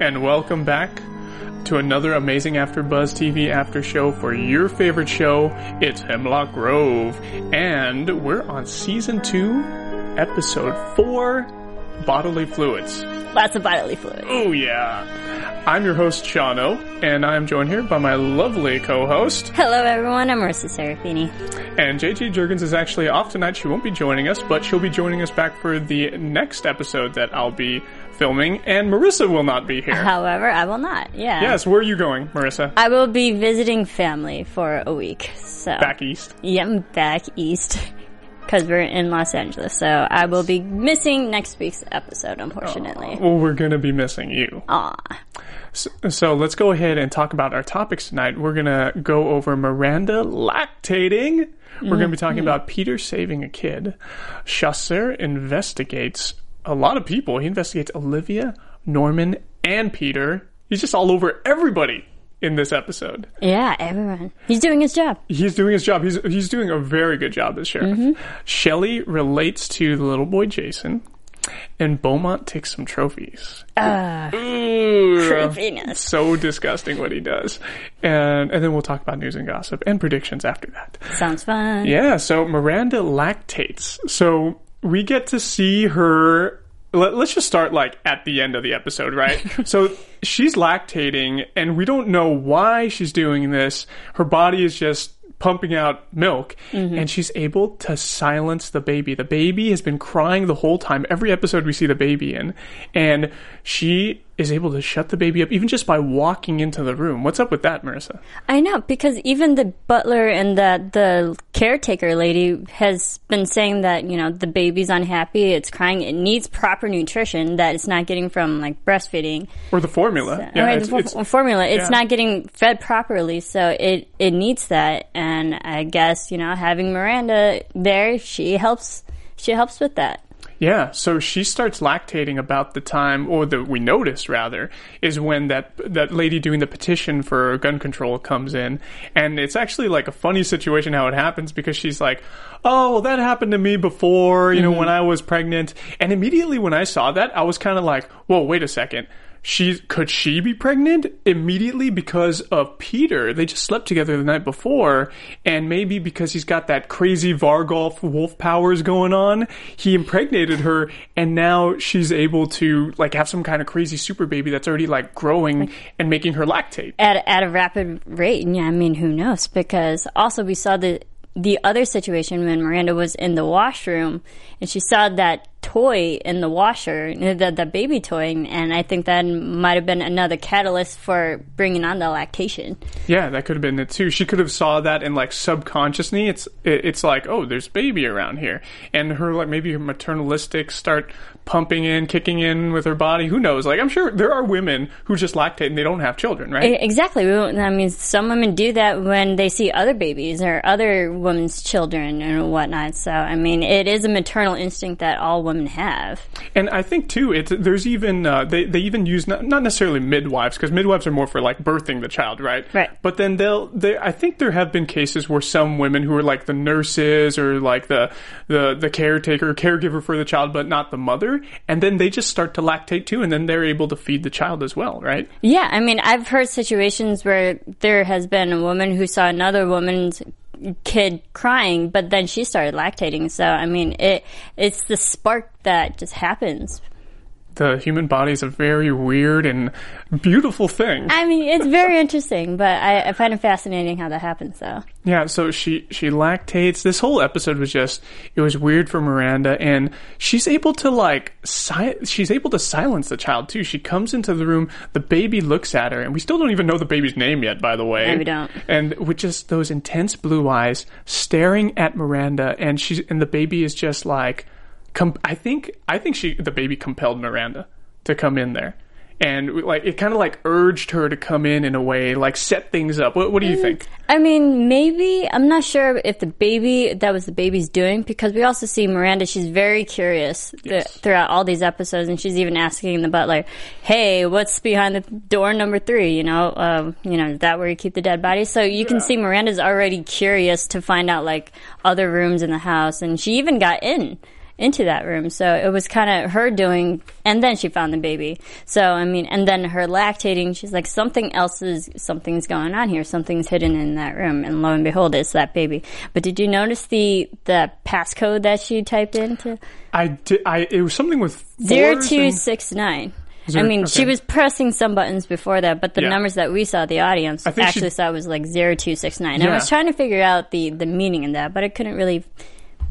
and welcome back to another amazing After Buzz TV after show for your favorite show. It's Hemlock Grove, and we're on season two, episode four, bodily fluids. Lots of bodily fluids. Oh yeah, I'm your host Shano, and I'm joined here by my lovely co-host, Hello, everyone. I'm Marissa Serafini. and JJ Jurgens is actually off tonight. She won't be joining us, but she'll be joining us back for the next episode that I'll be filming, and Marissa will not be here. However, I will not. Yeah. Yes, where are you going, Marissa? I will be visiting family for a week. So Back east. Yeah, I'm back east because we're in Los Angeles. So I will be missing next week's episode, unfortunately. Well, we're gonna be missing you. Aw. So, so let's go ahead and talk about our topics tonight. We're gonna go over Miranda lactating. We're gonna be talking mm-hmm. about Peter saving a kid. Chasseur investigates a lot of people. He investigates Olivia, Norman, and Peter. He's just all over everybody in this episode. Yeah, everyone. He's doing his job. He's doing his job. He's he's doing a very good job as sheriff. Mm-hmm. Shelley relates to the little boy Jason, and Beaumont takes some trophies. Uh, Ooh, creepiness. so disgusting what he does, and and then we'll talk about news and gossip and predictions after that. Sounds fun. Yeah. So Miranda lactates. So we get to see her. Let, let's just start like at the end of the episode, right? so she's lactating, and we don't know why she's doing this. Her body is just pumping out milk, mm-hmm. and she's able to silence the baby. The baby has been crying the whole time. Every episode we see the baby in, and she is able to shut the baby up even just by walking into the room. What's up with that, Marissa? I know because even the butler and the the caretaker lady has been saying that you know the baby's unhappy, it's crying, it needs proper nutrition that it's not getting from like breastfeeding. Or the formula? Or the it's- it's- formula, it's yeah. not getting fed properly, so it it needs that. And I guess you know having Miranda there, she helps. She helps with that. Yeah, so she starts lactating about the time, or that we notice rather, is when that that lady doing the petition for gun control comes in, and it's actually like a funny situation how it happens because she's like, "Oh, well, that happened to me before, you know, mm-hmm. when I was pregnant," and immediately when I saw that, I was kind of like, "Whoa, wait a second. She could she be pregnant immediately because of Peter? They just slept together the night before, and maybe because he's got that crazy Vargulf wolf powers going on, he impregnated her, and now she's able to like have some kind of crazy super baby that's already like growing and making her lactate. at at a rapid rate. And yeah, I mean, who knows? Because also we saw the the other situation when Miranda was in the washroom and she saw that toy in the washer, the, the baby toy, and I think that might have been another catalyst for bringing on the lactation. Yeah, that could have been it too. She could have saw that and like subconsciously, it's it's like, oh, there's baby around here, and her like maybe her maternalistic start pumping in, kicking in with her body. Who knows? Like I'm sure there are women who just lactate and they don't have children, right? Exactly. I mean, some women do that when they see other babies or other women's children and whatnot. So, I mean, it is a maternal instinct that all women have. And I think too, it's there's even uh, they they even use not, not necessarily midwives because midwives are more for like birthing the child, right? Right. But then they'll they I think there have been cases where some women who are like the nurses or like the the the caretaker caregiver for the child, but not the mother, and then they just start to lactate too, and then they're able to feed the child as well, right? Yeah, I mean, I've heard situations where there has been a woman who saw another woman's kid crying, but then she started lactating. So, I mean, it it's the spark that just happens. The human body is a very weird and beautiful thing. I mean, it's very interesting, but I, I find it fascinating how that happens, though. Yeah, so she she lactates. This whole episode was just it was weird for Miranda, and she's able to like si- she's able to silence the child too. She comes into the room, the baby looks at her, and we still don't even know the baby's name yet, by the way. No, we don't. And with just those intense blue eyes staring at Miranda, and she's and the baby is just like, com- I think I think she the baby compelled Miranda to come in there. And like it kind of like urged her to come in in a way, like set things up. What, what do you think? I mean, maybe I'm not sure if the baby that was the baby's doing because we also see Miranda. She's very curious th- throughout all these episodes, and she's even asking the butler, "Hey, what's behind the door number three? You know, um, you know is that where you keep the dead bodies?" So you can see Miranda's already curious to find out like other rooms in the house, and she even got in into that room. So it was kind of her doing, and then she found the baby. So I mean, and then her lactating. She's like, something else is something's going on here. Something's hidden in that room, and lo and behold, it's that baby. But did you notice the the passcode that she typed into I did. I it was something with zero fours two and- six nine? I mean, she was pressing some buttons before that, but the Yeah. numbers that we saw, the audience think she- actually saw was like zero two six nine. I was trying to figure out the the meaning in that, but I couldn't really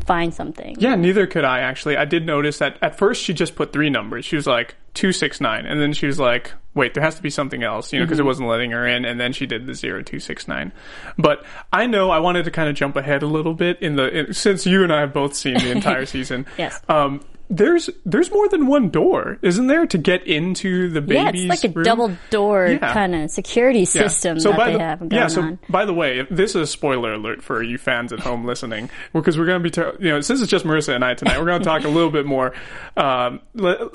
find something. Yeah, neither could I actually. I did notice that at first she just put three numbers. She was like two six nine, and then she was like, "Wait, there has to be something else," you know, because it wasn't letting her in. And then she did the zero two six nine. But I know I wanted to kind of jump ahead a little bit in the in, since you and I have both seen the entire season. Yes. Um, there's there's more than one door, isn't there, to get into the Yeah, it's like a room? double door Yeah. kind of security Yeah. system So that by they the, have going yeah, so on. by the way, this is a spoiler alert for you fans at home listening, because we're going to be, ta- you know, since it's just Marissa and I tonight, we're going to talk a little bit more. Um,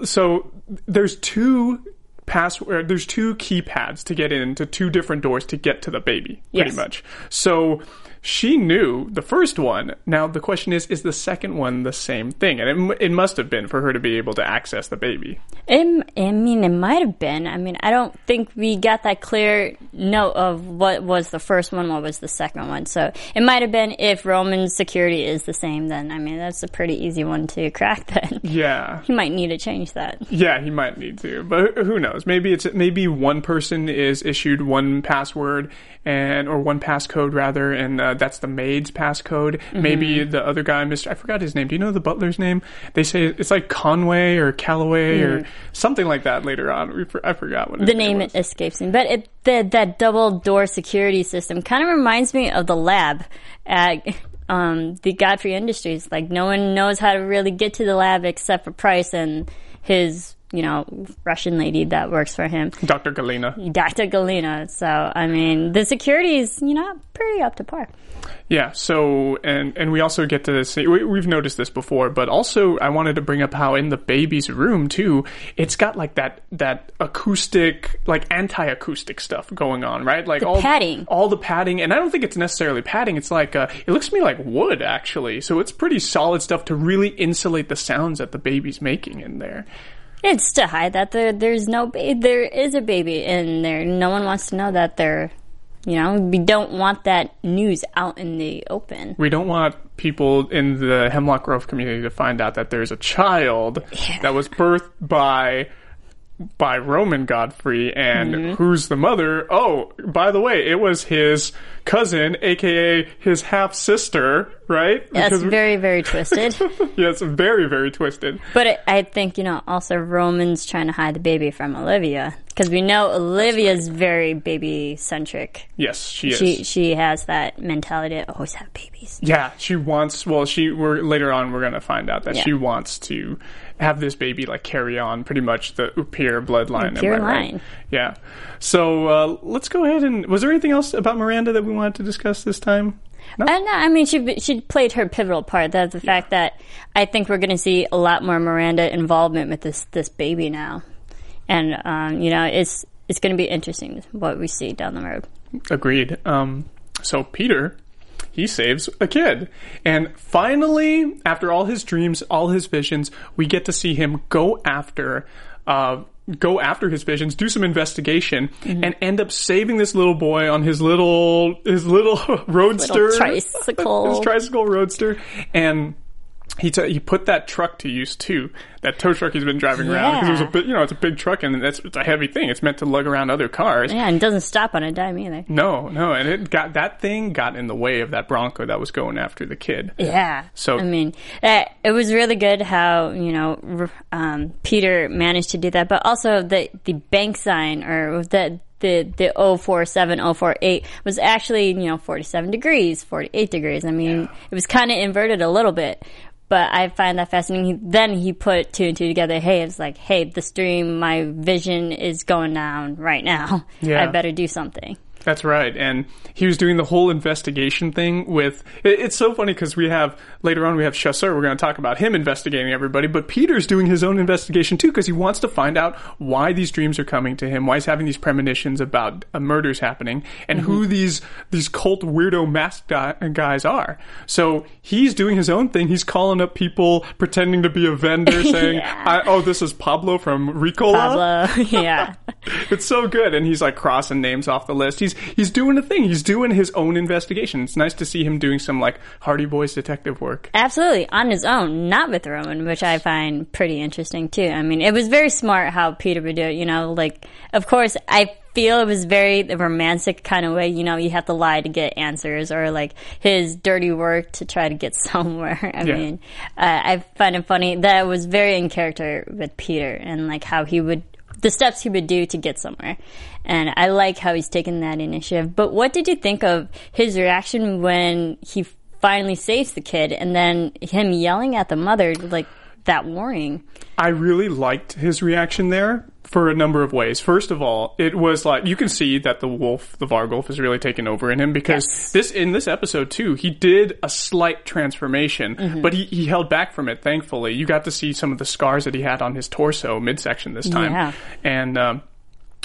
so there's two password, there's two keypads to get into two different doors to get to the baby, pretty Yes. much. So she knew the first one. Now the question is, is the second one the same thing? And it, it must have been for her to be able to access the baby. It, I mean, it might have been. I mean, I don't think we got that clear note of what was the first one, what was the second one. So it might have been if Roman's security is the same, then I mean, that's a pretty easy one to crack then. Yeah. He might need to change that. Yeah, he might need to, but who knows? Maybe it's maybe one person is issued one password and or one passcode rather, and uh, Uh, that's the maid's passcode. Maybe mm-hmm. the other guy, Mister, I forgot his name. Do you know the butler's name? They say it's like Conway or Callaway or mm. something like that. Later on, we, I forgot what The name was. escapes me, but it, the, that double door security system kind of reminds me of the lab at um, the Godfrey Industries. Like no one knows how to really get to the lab except for Pryce and his, you know, Russian lady that works for him, Dr. Galena. Dr. Galena. So I mean, the security is you know pretty up to par. Yeah. So, and and we also get to see we, we've noticed this before, but also I wanted to bring up how in the baby's room too, it's got like that that acoustic, like anti-acoustic stuff going on, right? Like all padding. all the padding, and I don't think it's necessarily padding. It's like uh, it looks to me like wood actually. So it's pretty solid stuff to really insulate the sounds that the baby's making in there. It's to hide that there there's no ba- there is a baby in there. No one wants to know that they're. You know, we don't want that news out in the open. We don't want people in the Hemlock Grove community to find out that there's a child that was birthed by by Roman Godfrey, and Mm-hmm. who's the mother? Oh, by the way, it was his cousin, aka his half sister, right? That's Because- very, very twisted. yeah, it's very, very twisted. but it, I think, you know, also Roman's trying to hide the baby from Olivia. Because we know Olivia's very baby centric. Yes, she is. She she has that mentality to always have babies. Yeah, she wants. Well, she. We're later on. We're gonna find out that Yeah. she wants to have this baby like carry on pretty much the Upir bloodline. Upir right? line. Yeah. So uh, let's go ahead and. Was there anything else about Miranda that we wanted to discuss this time? No. And uh, I mean, she she played her pivotal part. That's the fact that I think we're going to see a lot more Miranda involvement with this this baby now, and um, you know, it's it's going to be interesting what we see down the road. Agreed. Um, so Peter, he saves a kid, and finally, after all his dreams, all his visions, we get to see him go after. Uh, go after his visions, do some investigation, Mm-hmm. and end up saving this little boy on his little his little roadster, tricycle. his tricycle roadster, and he t- he put that truck to use too. That tow truck he's been driving around because it was a Yeah. bit, you know, it's a big truck and it's, it's a heavy thing. It's meant to lug around other cars. Yeah, and it doesn't stop on a dime either. No, no, and it got that thing got in the way of that Bronco that was going after the kid. Yeah. So- I mean, uh, it was really good how you know um, Peter managed to do that, but also the the bank sign or the the the 047 048 was actually you know 47 degrees 48 degrees i mean it was kind of inverted a little bit but i find that fascinating. He- then he put two and two together. Hey it's like hey this dream my vision is going down right now. Yeah. i better do something That's right. And he was doing the whole investigation thing with. It, it's so funny because we have later on we have Chasseur. We're going to talk about him investigating everybody, but Peter's doing his own investigation too because he wants to find out why these dreams are coming to him, why he's having these premonitions about uh, murders happening, and who these these cult weirdo masked guy, guys are. So he's doing his own thing. He's calling up people, pretending to be a vendor, saying, Yeah. I, "Oh, this is Pablo from Ricola." Pablo, yeah It's so good, and he's like crossing names off the list. He's he's doing a thing. He's doing his own investigation. It's nice to see him doing some like Hardy Boys detective work. Absolutely, on his own, not with Roman, which I find pretty interesting too. I mean, it was very smart how Peter would do it. You know, like of course, I feel it was very the Rumancek kind of way. You know, you have to lie to get answers, or like his dirty work to try to get somewhere. I Yeah. mean, uh, I find it funny that it was very in character with Peter and like how he would the steps he would do to get somewhere. And I like how he's taken that initiative. But what did you think of his reaction when he finally saves the kid and then him yelling at the mother like that warning? I really liked his reaction there for a number of ways. First of all, it was like you can see that the wolf, the Vargulf, is really taken over in him because Yes. this in this episode too, he did a slight transformation, Mm-hmm. but he, he held back from it. Thankfully, you got to see some of the scars that he had on his torso midsection this time, Yeah. and. Um,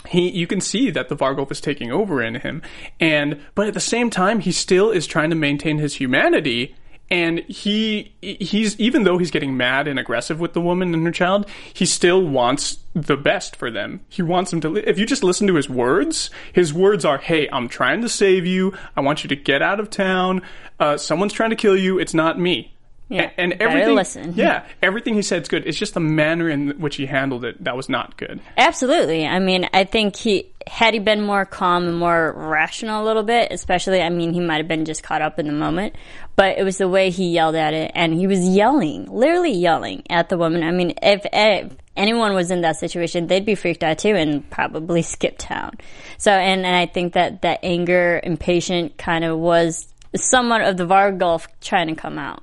he you can see that the Vargulf is taking over in him and but at the same time he still is trying to maintain his humanity and he he's even though he's getting mad and aggressive with the woman and her child he still wants the best for them. He wants them to li- if you just listen to his words his words are hey i'm trying to save you. I want you to get out of town. Uh, someone's trying to kill you. It's not me Yeah, and everything listen. yeah everything he said's good it's just the manner in which he handled it that was not good Absolutely. I mean, I think he had he been more calm and more rational a little bit, especially I mean, he might have been just caught up in the moment, but it was the way he yelled at it and he was yelling, literally yelling at the woman. I mean, if, if anyone was in that situation, they'd be freaked out too and probably skip town. So, and, and I think that that anger, impatient kind of was somewhat of the Vargulf trying to come out.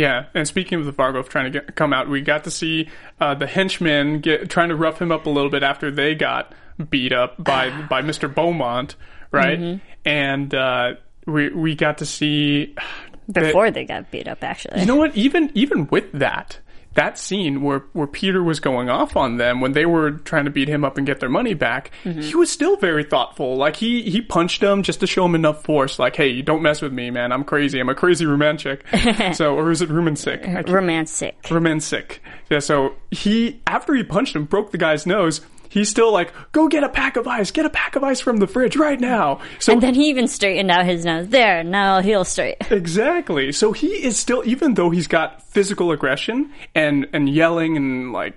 Yeah, and speaking of the Vargulf trying to get, come out, we got to see uh, the henchmen get trying to rough him up a little bit after they got beat up by by Mr. Beaumont, right? Mm-hmm. And uh, we we got to see that- Before they got beat up, actually. you know what? Even even with that, that scene where where Peter was going off on them when they were trying to beat him up and get their money back, Mm-hmm. he was still very thoughtful. Like he he punched them just to show him enough force. Like, hey, you don't mess with me, man. I'm crazy. I'm a crazy romantic. so, or is it romantic? Romantic. romantic. Yeah. So he after he punched him, broke the guy's nose. He's still like, go get a pack of ice. Get a pack of ice from the fridge right now. So And then he even straightened out his nose. There, now he'll straight. Exactly. So he is still, even though he's got physical aggression and and yelling and like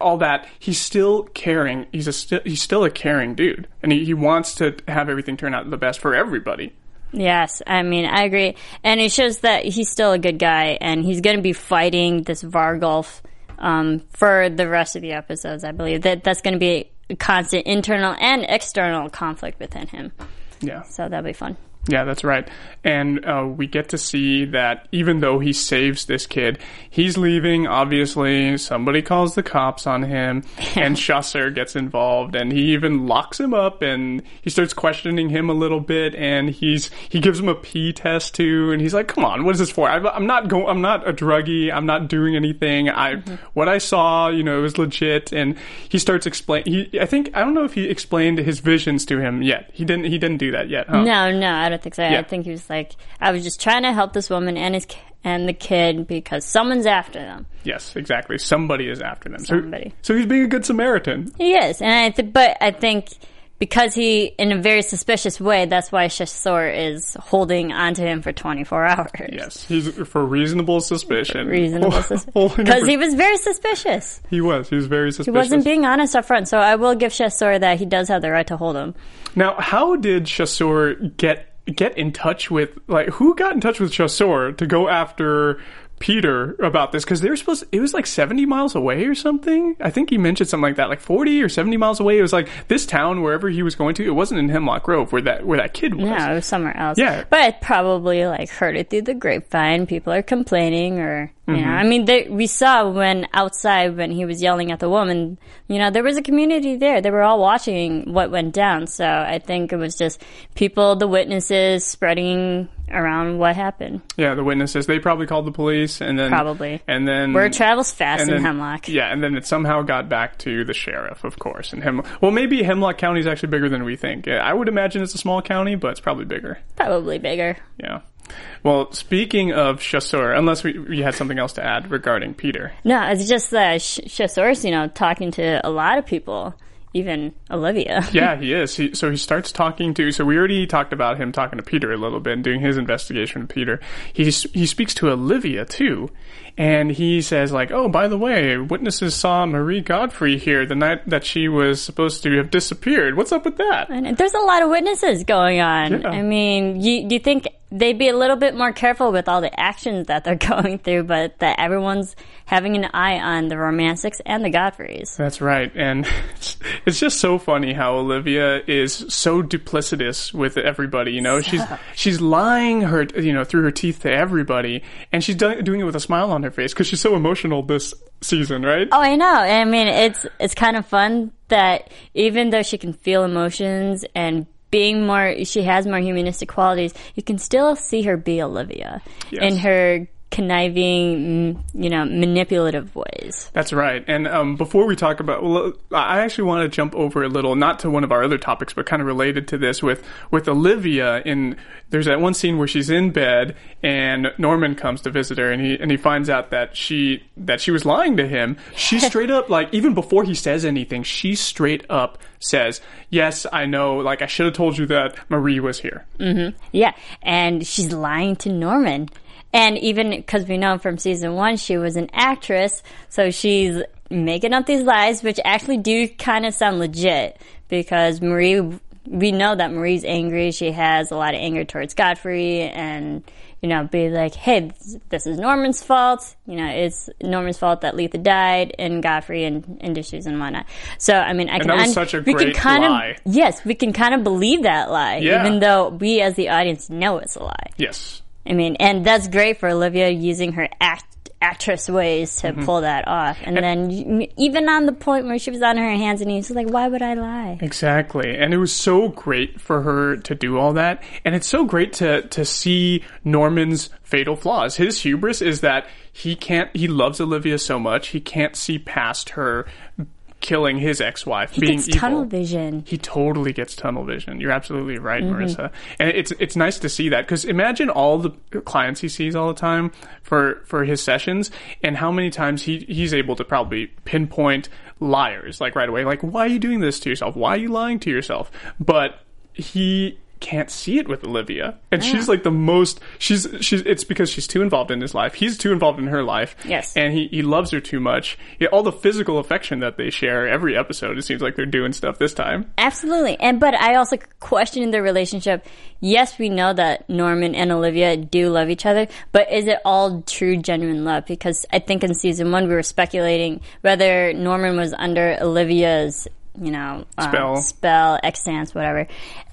all that, he's still caring. He's a sti- he's still a caring dude, and he, he wants to have everything turn out the best for everybody. Yes, I mean, I agree. And it shows that he's still a good guy and he's going to be fighting this Vargulf um, for the rest of the episodes, I believe. That That's going to be a constant internal and external conflict within him. Yeah. So that'll be fun. Yeah, that's right. And uh, we get to see that even though he saves this kid, he's leaving. Obviously, somebody calls the cops on him, and Chasseur gets involved, and he even locks him up, and he starts questioning him a little bit, and he's he gives him a pee test too, and he's like, "Come on, what is this for? I'm, I'm not going. I'm not a druggie. I'm not doing anything. I what I saw, you know, it was legit." And he starts explain. He, I think I don't know if he explained his visions to him yet. He didn't. He didn't do that yet. Huh? No, no, I don't so. Yeah. I think he was like, I was just trying to help this woman and his and the kid because someone's after them. Yes, exactly. Somebody is after them. Somebody. So, so he's being a good Samaritan. He is, and I th- but I think because he, in a very suspicious way, that's why Chasseur is holding onto him for 24 hours. Yes, he's for reasonable suspicion. Reasonable Holding him Because he was very suspicious. he was. He was very suspicious. He wasn't being honest up front, so I will give Chasseur that he does have the right to hold him. now, how did Chasseur get get in touch with like who got in touch with Chasseur to go after Peter about this? Because they were supposed. it was like seventy miles away or something. I think he mentioned something like that, like forty or seventy miles away. It was like this town wherever he was going to. It wasn't in Hemlock Grove where that where that kid was. No, it was somewhere else. Yeah. But probably like heard it through the grapevine. People are complaining or, you Mm-hmm. know, I mean, they, we saw when outside when he was yelling at the woman, you know, there was a community there. They were all watching what went down. So I think it was just people, the witnesses spreading around what happened. Yeah, the witnesses. They probably called the police, and then Probably. and then Word travels fast in then- Hemlock. Yeah, and then it somehow got back to the sheriff, of course. And Hemlock. Well, maybe Hemlock County is actually bigger than we think. I would imagine it's a small county, but it's probably bigger. Probably bigger. Yeah. Well, speaking of Chasseur, unless we, you had something else to add regarding Peter. No, it's just that Chasseur's, you know, talking to a lot of people, even Olivia. Yeah, he is. He, so he starts talking to. So we already talked about him talking to Peter a little bit and doing his investigation with Peter. He he speaks to Olivia too, and he says like, "Oh, by the way, witnesses saw Marie Godfrey here the night that she was supposed to have disappeared. What's up with that?" And there's a lot of witnesses going on. Yeah. I mean, you you think they'd be a little bit more careful with all the actions that they're going through, but that everyone's having an eye on the Rumanceks and the Godfreys. That's right, and it's just so funny how Olivia is so duplicitous with everybody. You know, she's she's lying her you know through her teeth to everybody, and she's doing it with a smile on her face because she's so emotional this season, right? Oh, I know. I mean, it's it's kind of fun that even though she can feel emotions and being more, she has more humanistic qualities. You can still see her be Olivia Yes. in her conniving, you know, manipulative ways. That's right. And um, before we talk about, well, I actually want to jump over a little, not to one of our other topics, but kind of related to this with with Olivia. In there's that one scene where she's in bed and Norman comes to visit her, and he and he finds out that she that she was lying to him. She straight up, like even before he says anything, she straight up says, "Yes, I know. Like I should have told you that Marie was here." Yeah, and she's lying to Norman. And even because we know from season one she was an actress, so she's making up these lies, which actually do kind of sound legit because Marie, we know that Marie's angry. She has a lot of anger towards Godfrey and, you know, be like, hey, this is Norman's fault. You know, it's Norman's fault that Letha died and Godfrey and, and issues and whatnot. So, I mean, I can, that was un- such a we can kind lie. of, yes, we can kind of believe that lie, Yeah. even though we as the audience know it's a lie. Yes. I mean, and that's great for Olivia using her act actress ways to Mm-hmm. pull that off. And then even on the point where she was on her hands and knees, like, "Why would I lie?" Exactly. And it was so great for her to do all that. And it's so great to, to see Norman's fatal flaws. His hubris is that he can't, he loves Olivia so much, he can't see past her killing his ex-wife, He being gets evil. tunnel vision. He totally gets tunnel vision. You're absolutely right, Mm-hmm. Marissa. And it's it's nice to see that because imagine all the clients he sees all the time for for his sessions, and how many times he he's able to probably pinpoint liars like right away. Like, why are you doing this to yourself? Why are you lying to yourself? But he can't see it with Olivia, and she's like the most. She's she's. It's because she's too involved in his life. He's too involved in her life. Yes. and he he loves her too much. Yeah, all the physical affection that they share every episode. It seems like they're doing stuff this time. Absolutely. And but I also question in their relationship. Yes, we know that Norman and Olivia do love each other, but is it all true genuine love? Because I think in season one we were speculating whether Norman was under Olivia's you know, um, Spell. spell, extance, whatever.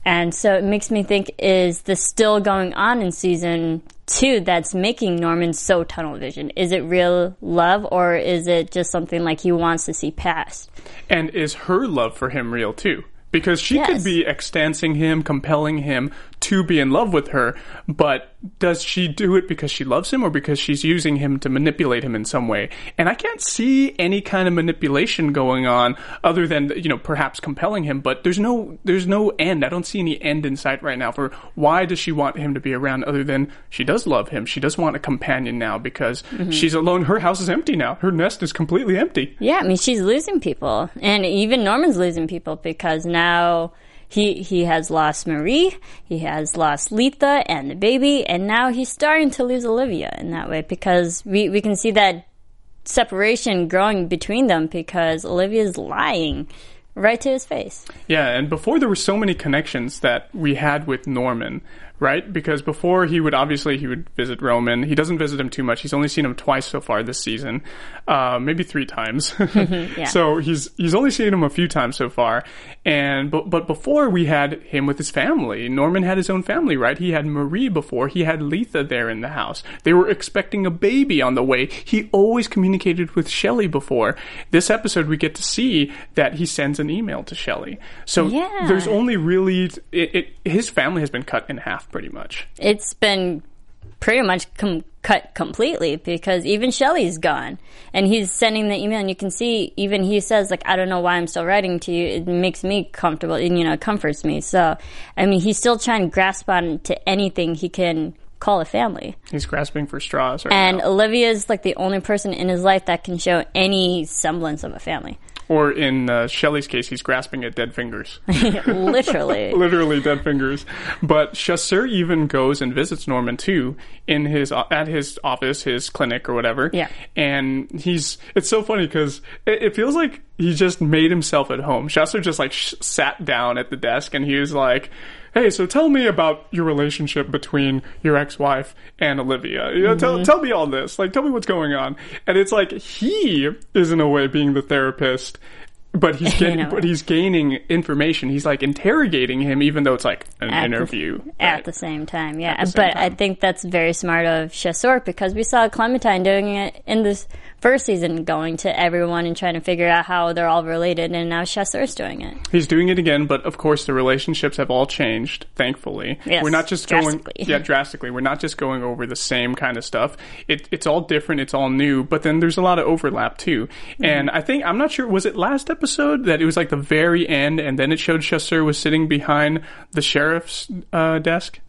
And so it makes me think, is this still going on in season two that's making Norman so tunnel vision? Is it real love or is it just something like he wants to see past? And is her love for him real too? Because she could be extancing him, compelling him to be in love with her, but does she do it because she loves him or because she's using him to manipulate him in some way? And I can't see any kind of manipulation going on other than, you know, perhaps compelling him, but there's no there's no end. I don't see any end in sight right now for why does she want him to be around other than she does love him. She does want a companion now because mm-hmm. she's alone. Her house is empty now. Her nest is completely empty. Yeah, I mean she's losing people, and even Norman's losing people because now he he has lost Marie, he has lost Letha and the baby, and now he's starting to lose Olivia in that way because we we can see that separation growing between them because Olivia's lying right to his face. Yeah, and before there were so many connections that we had with Norman, right? Because before he would obviously he would visit Roman. He doesn't visit him too much. He's only seen him twice so far this season, uh, maybe three times. So he's he's only seen him a few times so far. And but but before we had him with his family. Norman had his own family, right? He had Marie before. He had Letha there in the house. They were expecting a baby on the way. He always communicated with Shelley before. This episode we get to see that he sends an email to Shelley. So Yeah. there's only really it, it, his family has been cut in half pretty much. It's been pretty much com- cut completely because even Shelley's gone. And he's sending the email and you can see even he says like I don't know why I'm still writing to you. It makes me comfortable and you know it comforts me. So I mean he's still trying to grasp on to anything he can call a family. He's grasping for straws right and now. Olivia's like the only person in his life that can show any semblance of a family Or in uh, Shelley's case, he's grasping at dead fingers. literally literally dead fingers. But Chasseur even goes and visits Norman too in his at his office, his clinic or whatever. Yeah. and he's it's so funny because it, it feels like he just made himself at home. Chasseur just like sh- sat down at the desk and he was like. Hey, so tell me about your relationship between your ex-wife and Olivia. You know, tell, mm-hmm. tell me all this. Like, tell me what's going on. And it's like he is in a way being the therapist, but he's getting, but he's gaining information. He's like interrogating him, even though it's like an at the- interview. at Right. the same time. Yeah, same but I think that's very smart of Chasseur because we saw Clementine doing it in this first season, going to everyone and trying to figure out how they're all related, and now Chasseur's doing it. He's doing it again, but of course the relationships have all changed. Thankfully, Yes, we're not just going yeah drastically. We're not just going over the same kind of stuff. It, it's all different. It's all new, but then there's a lot of overlap too. Mm-hmm. And I think I'm not sure. Was it last episode that it was like the very end, and then it showed Chasseur was sitting behind the sheriff's uh, desk,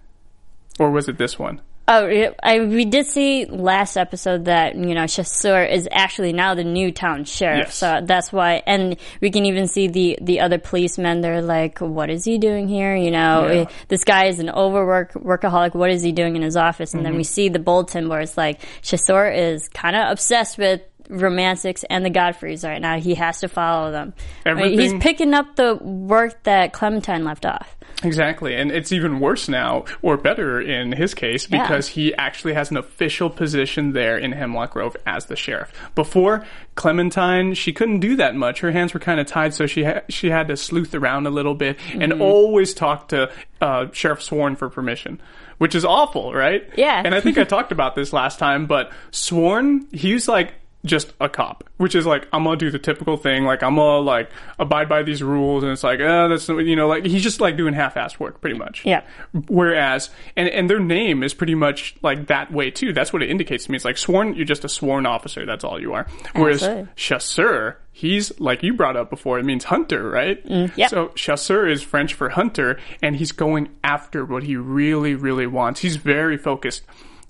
or was it this one? Oh, I, we did see last episode that you know Chasseur is actually now the new town sheriff, Yes. so that's why. And we can even see the the other policemen. They're like, "What is he doing here?" You know, Yeah. eh, this guy is an overwork workaholic. What is he doing in his office? And Mm-hmm. then we see the bulletin where it's like Chasseur is kind of obsessed with Rumanceks and the Godfreys right now. He has to follow them. Mean, He's picking up the work that Clementine left off. Exactly, and it's even worse now, or better in his case, Yeah. because he actually has an official position there in Hemlock Grove as the sheriff. Before Clementine, she couldn't do that much. Her hands were kind of tied, so she ha- she had to sleuth around a little bit and Mm-hmm. always talk to uh, Sheriff Sworn for permission. Which is awful, right? Yeah. And I think I talked about this last time, but Sworn, he's like just a cop, which is like I'm gonna do the typical thing, like I'm gonna like abide by these rules, and it's like, uh, that's you know, like he's just like doing half-assed work, pretty much. Yeah. Whereas, and and their name is pretty much like that way too. That's what it indicates to me. It's like sworn, you're just a sworn officer. That's all you are. Whereas chasseur, he's like you brought up before. It means hunter, right? yep. So chasseur is French for hunter, and he's going after what he really, really wants. He's very focused.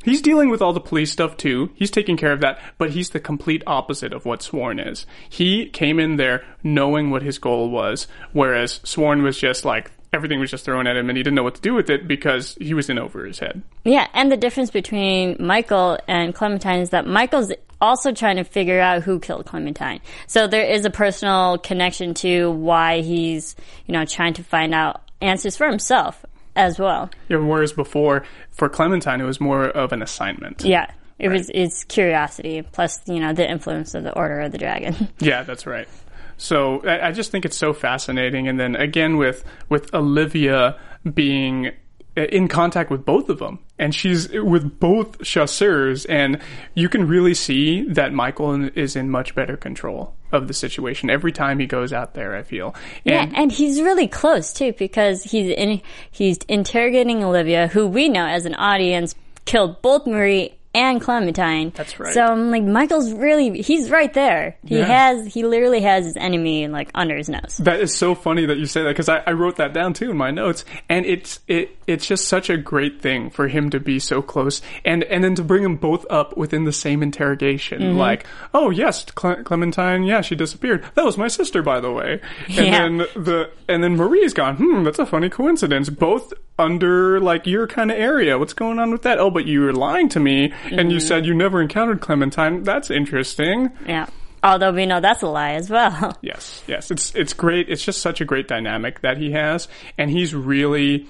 He's dealing with all the police stuff too. He's taking care of that, but he's the complete opposite of what Sworn is. He came in there knowing what his goal was, whereas Sworn was just like everything was just thrown at him and he didn't know what to do with it because he was in over his head. Yeah, and the difference between Michael and Clementine is that Michael's also trying to figure out who killed Clementine. So there is a personal connection to why he's, you know, trying to find out answers for himself as well. Yeah, whereas before for Clementine it was more of an assignment. Yeah. It was it's curiosity plus, you know, the influence of the Order of the Dragon. Yeah, that's right. So I, I just think it's so fascinating, and then again with with Olivia being in contact with both of them, and she's with both chasseurs, and you can really see that Michael is in much better control of the situation every time he goes out there. I feel, and yeah, and he's really close too because he's in he's interrogating Olivia, who we know as an audience killed both Marie and Clementine. That's right. So I'm like, Michael's really, he's right there. He Yeah. has, he literally has his enemy like under his nose. That is so funny that you say that because I, I wrote that down too in my notes, and it's it it's just such a great thing for him to be so close, and and then to bring them both up within the same interrogation. Mm-hmm. Like, oh yes, Cle- Clementine, yeah, she disappeared. That was my sister, by the way. And Yeah. then the and then Marie's gone. Hmm, that's a funny coincidence. Both under like your kind of area. What's going on with that? Oh, but you were lying to me, and Mm-hmm. you said you never encountered Clementine. That's interesting. Yeah. Although we know that's a lie as well. Yes, yes, it's it's great. It's just such a great dynamic that he has, and he's really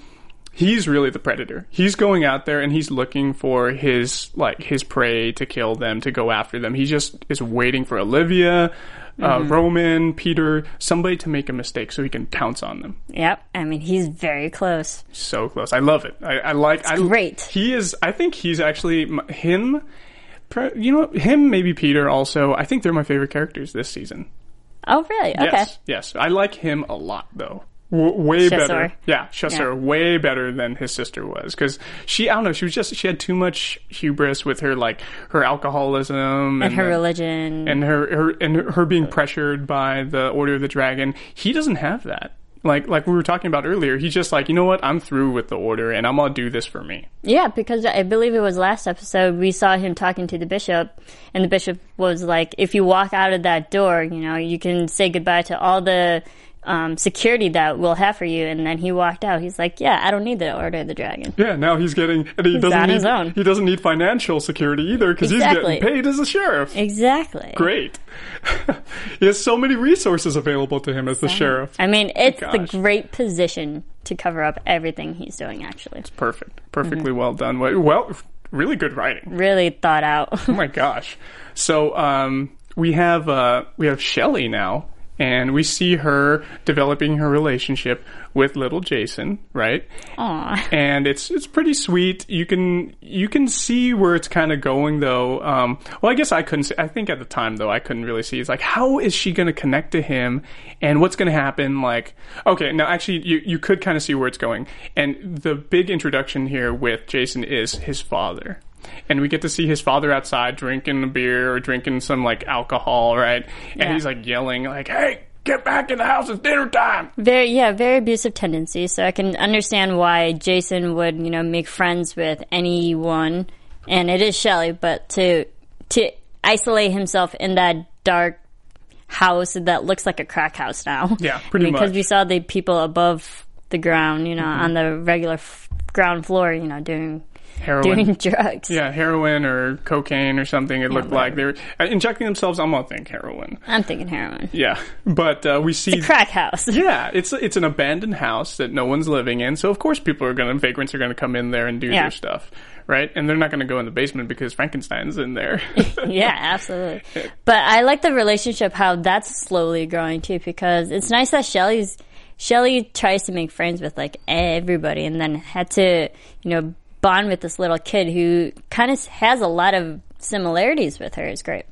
he's really the predator. He's going out there and he's looking for his like his prey to kill them, to go after them. He just is waiting for Olivia, uh, Roman, Peter, somebody to make a mistake so he can pounce on them. Yep. I mean, he's very close. So close. I love it. I, I like. I, great. He is. I think he's actually him. You know, him maybe Peter also. I think they're my favorite characters this season. Oh, really? Okay. Yes, yes. I like him a lot, though. W- way better. Yeah, Chasseur. Yeah. Way better than his sister was. Because she, I don't know, she was just, she had too much hubris with her, like, her alcoholism. And her the- religion. And her, her, and her, her being pressured by the Order of the Dragon. He doesn't have that. Like, like we were talking about earlier, he's just like, you know what? I'm through with the Order and I'm gonna do this for me. yeah, because I believe it was last episode we saw him talking to the bishop, and the bishop was like, if you walk out of that door, you know, you can say goodbye to all the um, security that we'll have for you. And then he walked out. He's like, yeah, I don't need the Order of the Dragon. Yeah, now he's getting, and he He's doesn't on need, his own. he doesn't need financial security either because Exactly. he's getting paid as a sheriff. Exactly. Great. he has so many resources available to him as the sheriff. I mean, it's the great position to cover up everything he's doing, actually. It's perfect. Perfectly well done. Well- Well, really good writing. Really thought out. Oh my gosh. So um, we have uh, we have Shelley now, and we see her developing her relationship with little Jason, right? Aw. and it's it's pretty sweet. You can you can see where it's kind of going though. Um, well, I guess I couldn't. See, I think at the time though, I couldn't really see. It's like how is she going to connect to him, and what's going to happen? Like, okay, now actually you you could kind of see where it's going, and the big introduction here with Jason is his father. And we get to see his father outside drinking a beer or drinking some like alcohol, right? And Yeah. he's like yelling, like, "Hey, get back in the house! It's dinner time!" Very, yeah, very abusive tendencies. So I can understand why Jason would, you know, make friends with anyone, and it is Shelley, but to to isolate himself in that dark house that looks like a crack house now. Yeah, pretty Because much. Mm-hmm. we saw the people above the ground, you know, on the regular f- ground floor, you know, doing Heroin. doing drugs. Yeah, heroin or cocaine or something. It looked like they were uh, injecting themselves. I'm gonna think heroin. I'm thinking heroin. Yeah, but uh, we see. Crack house. yeah, it's it's an abandoned house that no one's living in. So of course people are gonna vagrants are gonna come in there and do Yeah. their stuff, right? And they're not gonna go in the basement because Frankenstein's in there. yeah, absolutely. But I like the relationship how that's slowly growing too because it's nice that Shelley's Shelley tries to make friends with like everybody and then had to, you know, bond with this little kid who kind of has a lot of similarities with her. is great.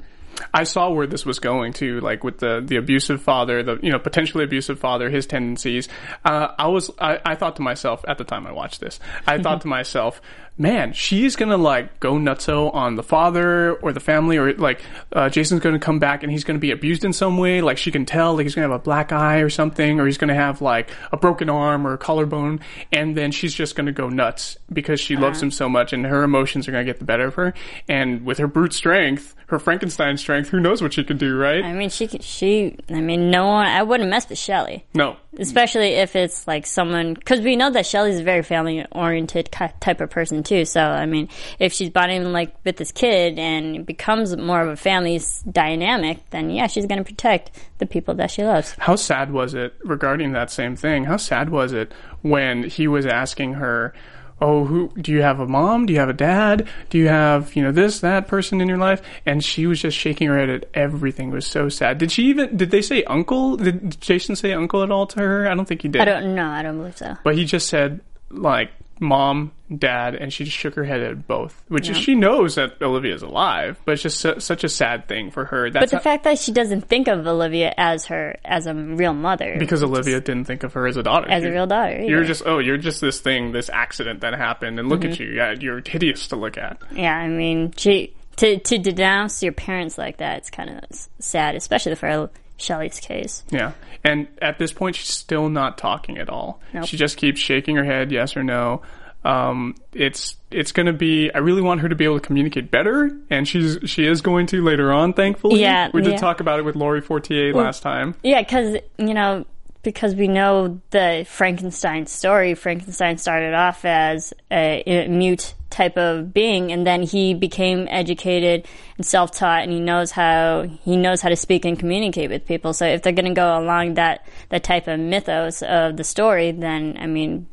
I saw where this was going to, like with the the abusive father, the you know potentially abusive father, his tendencies. Uh, I was I, I thought to myself at the time I watched this, I thought to myself, man, she's gonna like go nutso on the father or the family, or like uh, Jason's gonna come back and he's gonna be abused in some way. Like she can tell, like he's gonna have a black eye or something, or he's gonna have like a broken arm or a collarbone, and then she's just gonna go nuts because she loves him so much, and her emotions are gonna get the better of her. And with her brute strength, her Frankenstein strength. Who knows what she can do, right? I mean, she could, she. I mean, no one. I wouldn't mess with Shelley, no. especially if it's like someone because we know that Shelley's a very family oriented type of person too. So I mean, if she's bonding like with this kid and it becomes more of a family s- dynamic, then yeah, she's going to protect the people that she loves. How sad was it regarding that same thing? How sad was it when he was asking her, "Oh, who do you have a mom? Do you have a dad? Do you have, you know, this that person in your life?" And she was just shaking her head at everything. It was so sad. Did she even did they say uncle? Did Jason say uncle at all to her? I don't think he did. I don't know. I don't believe so. But he just said like mom, dad, and she just shook her head at both, which is she knows that Olivia's alive, but it's just su- such a sad thing for her. That's But the fact that she doesn't think of Olivia as her as a real mother, because Olivia didn't think of her as a daughter. as a real daughter, You're just oh, you're just this thing, this accident that happened, and look Mm-hmm. at you. Yeah, you're hideous to look at. yeah. I mean, she to to denounce your parents like that, it's kind of sad, especially for Shelley's case. Yeah, and at this point, she's still not talking at all. Nope. She just keeps shaking her head, yes or no. Um, it's it's going to be. I really want her to be able to communicate better, and she's she is going to later on. Thankfully, Yeah, we did yeah. talk about it with Laurie Fortier last time. Yeah, because you know, because we know the Frankenstein story. Frankenstein started off as a, a mute type of being, and then he became educated and self-taught, and he knows how he knows how to speak and communicate with people. So if they're going to go along that that type of mythos of the story, then I mean,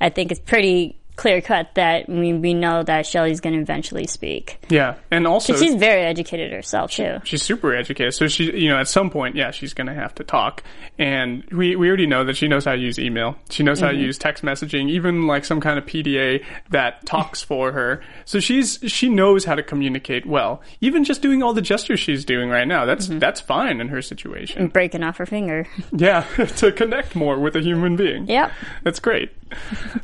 I think it's pretty clear cut that we we know that Shelley's going to eventually speak. Yeah, and also She's very educated herself too. she's super educated. So she, you know, at some point, yeah, she's going to have to talk. And we, we already know that she knows how to use email. She knows how to use text messaging, even like some kind of PDA that talks for her. So she's, she knows how to communicate well. Even just doing all the gestures she's doing right now, that's, that's fine in her situation. Breaking off her finger. Yeah, to connect more with a human being. Yep. That's great.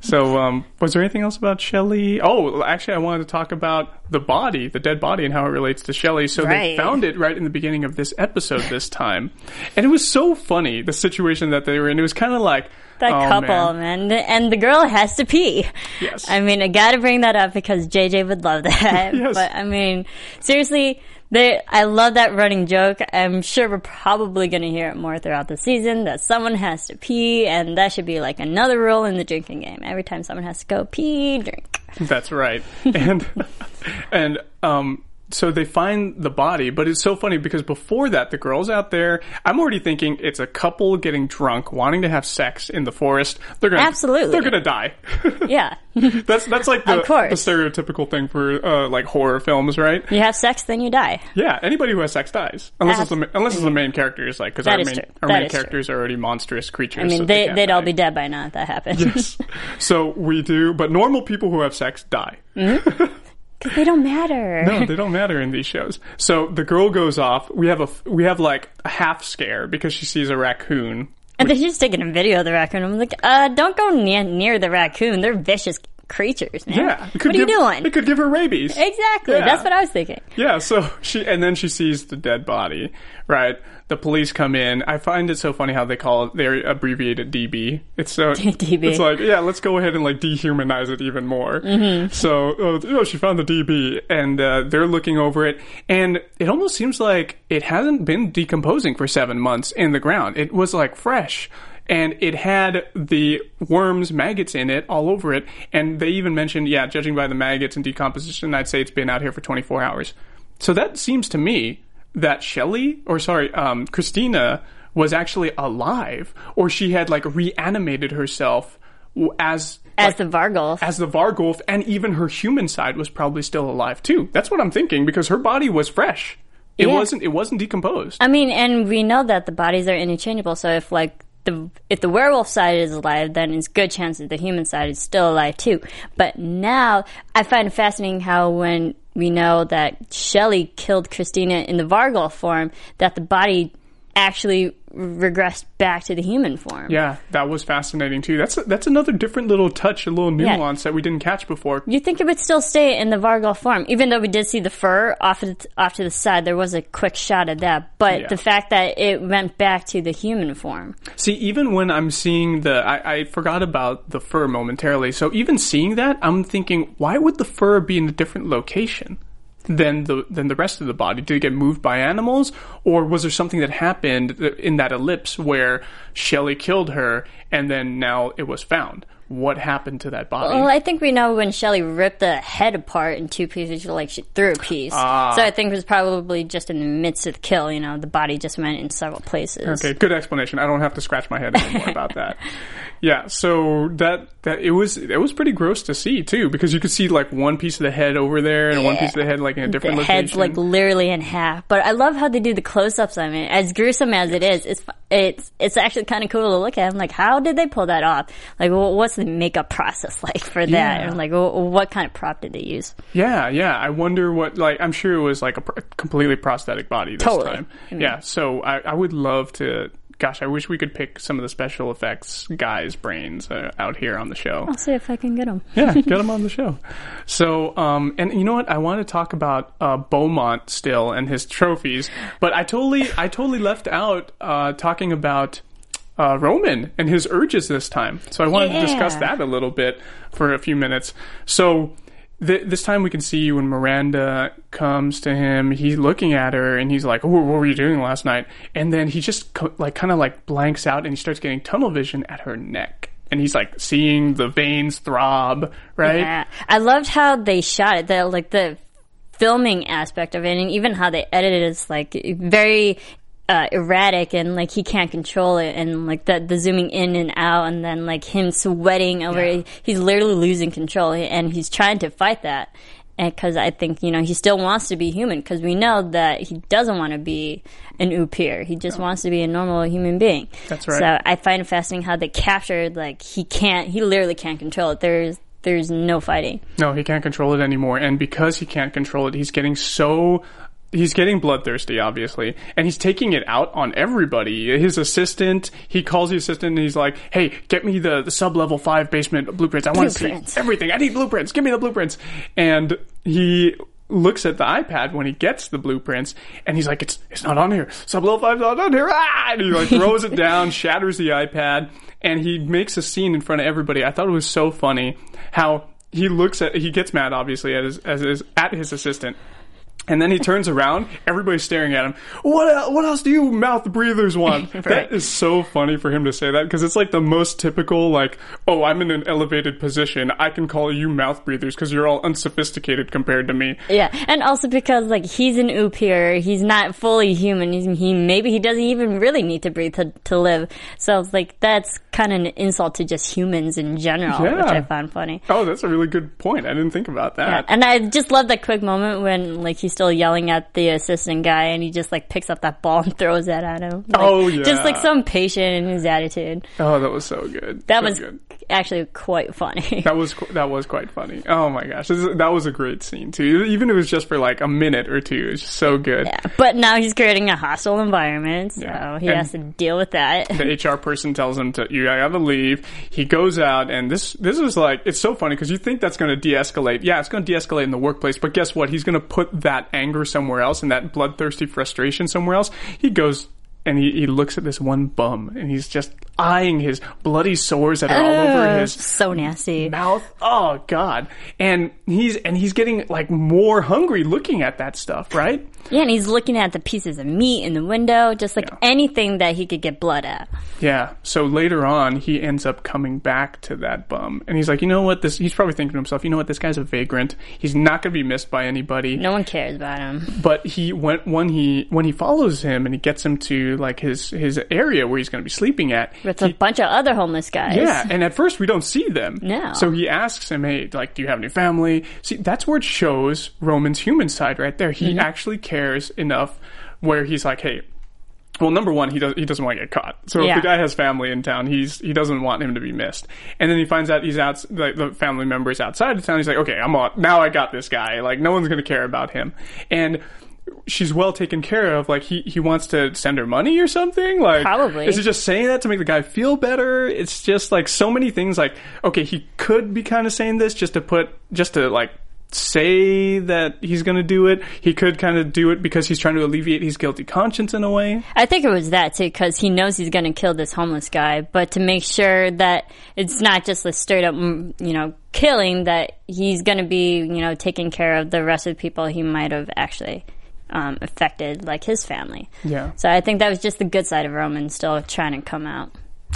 So, um, was there anything else about Shelley? Oh, actually, I wanted to talk about the body, the dead body, and how it relates to Shelley. So they found it right in the beginning of this episode this time, and it was so funny the situation that they were in. It was kind of like That oh, couple, man. man. And the girl has to pee. Yes. I mean, I gotta bring that up because JJ would love that. Yes. But I mean, seriously, they, I love that running joke. I'm sure we're probably gonna hear it more throughout the season that someone has to pee and that should be like another rule in the drinking game. Every time someone has to go pee, drink. That's right. And and um so they find the body, but it's so funny because before that, the girl's out there. I'm already thinking it's a couple getting drunk, wanting to have sex in the forest. They're gonna Absolutely. They're gonna die. Yeah. that's that's like the, the stereotypical thing for uh, like horror films, right? you have sex, then you die. Yeah, anybody who has sex dies, unless Ab- it's the, unless it's the main characters, like because our main our main is true. characters are already monstrous creatures. I mean, so they, can't they'd all be dead by now if that happened. Yes. so we do, but normal people who have sex die. they don't matter. No, they don't matter in these shows. So the girl goes off. We have a we have like a half scare because she sees a raccoon. And then she's taking a video of the raccoon. I'm like, uh, don't go near, near the raccoon. They're vicious creatures, man. Yeah, What are you doing? It could give her rabies. Exactly. Yeah. That's what I was thinking. Yeah, so she and then she sees the dead body, right? The police come in. I find it so funny how they call it they abbreviate it DB. It's so DB. It's like, yeah, let's go ahead and like dehumanize it even more. Mm-hmm. So, you know, she found the DB and uh, they're looking over it and it almost seems like it hasn't been decomposing for 7 months in the ground. It was like fresh and it had the worms, maggots in it all over it. And they even mentioned, yeah, judging by the maggots and decomposition, I'd say it's been out here for 24 hours. So that seems to me that Shelley, or sorry, um, Christina was actually alive, or she had like reanimated herself as As the Vargulf. as the Vargulf, and even her human side was probably still alive too. That's what I'm thinking because her body was fresh. It Yeah. wasn't. It wasn't decomposed. I mean, and we know that the bodies are interchangeable. So if like the if the werewolf side is alive, then it's good chance that the human side is still alive too. But now I find it fascinating how when we know that Shelley killed Christina in the Vargulf form, that the body actually regressed back to the human form. Yeah, that was fascinating too. That's that's another different little touch, a little Yeah. nuance that we didn't catch before. You think it would still stay in the Vargulf form, even though we did see the fur off the, off to the side. There was a quick shot of that, but Yeah. the fact that it went back to the human form. See, even when I'm seeing the, I, I forgot about the fur momentarily. So even seeing that, I'm thinking, why would the fur be in a different location? Than the than the rest of the body? Did it get moved by animals, or was there something that happened in that ellipse where Shelley killed her and then now it was found? What happened to that body? Well, I think we know when Shelley ripped the head apart in two pieces, like she threw a piece. Ah. So I think it was probably just in the midst of the kill. You know, the body just went in several places. Okay, good explanation. I don't have to scratch my head anymore about that. Yeah, so that that it was it was pretty gross to see too because you could see like one piece of the head over there and one piece of the head like in a different the location. head's like literally in half. But I love how they do the close-ups on it. As gruesome as it is, it's it's it's actually kind of cool to look at. I'm like, how did they pull that off? Like, wh- what's the makeup process like for that? Yeah. And like, wh- what kind of prop did they use? Yeah, yeah. I wonder what, like, I'm sure it was like a pr- completely prosthetic body this Totally. time. Yeah, so I, I would love to. Gosh, I wish we could pick some of the special effects guys' brains uh, out here on the show. I'll see if I can get them. Yeah, get them on the show. So, um, and you know what? I want to talk about uh, Beaumont still and his trophies, but I totally, I totally left out uh, talking about uh, Roman and his urges this time. So I wanted to discuss that a little bit for a few minutes. So. Th- this time we can see when Miranda comes to him, he's looking at her and he's like, "Oh, what were you doing last night?" And then he just co- like kind of like blanks out and he starts getting tunnel vision at her neck, and he's like seeing the veins throb, right? Yeah, I loved how they shot it. The like the filming aspect of it, and even how they edited it is like very uh, erratic, and like he can't control it, and like the the zooming in and out, and then like him sweating over. Yeah. He's literally losing control, and he's trying to fight that. Because I think you know he still wants to be human. Because we know that he doesn't want to be an Upir. He just wants to be a normal human being. That's right. So I find it fascinating how they captured like he can't. He literally can't control it. There's there's no fighting. No, he can't control it anymore. And because he can't control it, he's getting so. He's getting bloodthirsty, obviously, and he's taking it out on everybody. His assistant, he calls the assistant and he's like, "Hey, get me the, the sub level five basement blueprints. I want to see everything. I need blueprints. Give me the blueprints." And he looks at the iPad when he gets the blueprints, and he's like, "It's it's not on here. Sub level five's not on here." Ah! And he like throws it down, shatters the iPad, and he makes a scene in front of everybody. I thought it was so funny how he looks at he gets mad obviously at his as his at his assistant. And then he turns around, everybody's staring at him. What el- what else do you mouth breathers want? That is so funny for him to say that because it's like the most typical like, "Oh, I'm in an elevated position. I can call you mouth breathers because you're all unsophisticated compared to me." Yeah, and also because like he's an Upir, he's not fully human. He's, he maybe he doesn't even really need to breathe to, to live. So it's like that's kind of an insult to just humans in general, which I found funny. Oh, that's a really good point. I didn't think about Yeah, that. and I just love that quick moment when like he's still yelling at the assistant guy, and he just like picks up that ball and throws it at him. Like, Oh, yeah. just like so impatient in his attitude. oh, that was so good. That So was good. Actually quite funny. That was that was quite funny. Oh my gosh, this is- that was a great scene too. Even if it was just for like a minute or two, it's just so good. Yeah, but now he's creating a hostile environment, so Yeah. he And- has to deal with that. the HR person tells him to you gotta leave. He goes out, and this this is like it's so funny because you think that's going to de-escalate. Yeah, it's going to de-escalate in the workplace, but guess what? He's going to put that anger somewhere else and that bloodthirsty frustration somewhere else. He goes. And he, he looks at this one bum and he's just eyeing his bloody sores that are all over his so nasty. mouth. Oh god. And he's and he's getting like more hungry looking at that stuff, right? Yeah, and he's looking at the pieces of meat in the window, just like anything that he could get blood at. Yeah. So later on, he ends up coming back to that bum, and he's like, you know what? This he's probably thinking to himself, you know what? This guy's a vagrant. He's not going to be missed by anybody. No one cares about him. But he went when he when he follows him and he gets him to like his his area where he's going to be sleeping at. With he- a bunch of other homeless guys. yeah, and at first we don't see them. No. So he asks him, "Hey, like, do you have any family?" See, that's where it shows Roman's human side right there. He Mm-hmm. actually cares enough where he's like, "Hey." Well, number one, he does he doesn't want to get caught. So Yeah. if the guy has family in town, he's he doesn't want him to be missed. And then he finds out he's out like the family member is outside of town. He's like, okay, I'm on now. I got this guy. Like no one's gonna care about him. And she's well taken care of. Like he he wants to send her money or something. Like Probably. is he just saying that to make the guy feel better? It's just like so many things. Like okay, he could be kind of saying this just to put just to like say that he's going to do it. He could kind of do it because he's trying to alleviate his guilty conscience in a way. I think it was that too, because he knows he's going to kill this homeless guy, but to make sure that it's not just a straight up, mm, you know, killing, that he's going to be, you know, taking care of the rest of the people he might have actually um, affected, like his family. Yeah. So I think that was just the good side of Roman still trying to come out.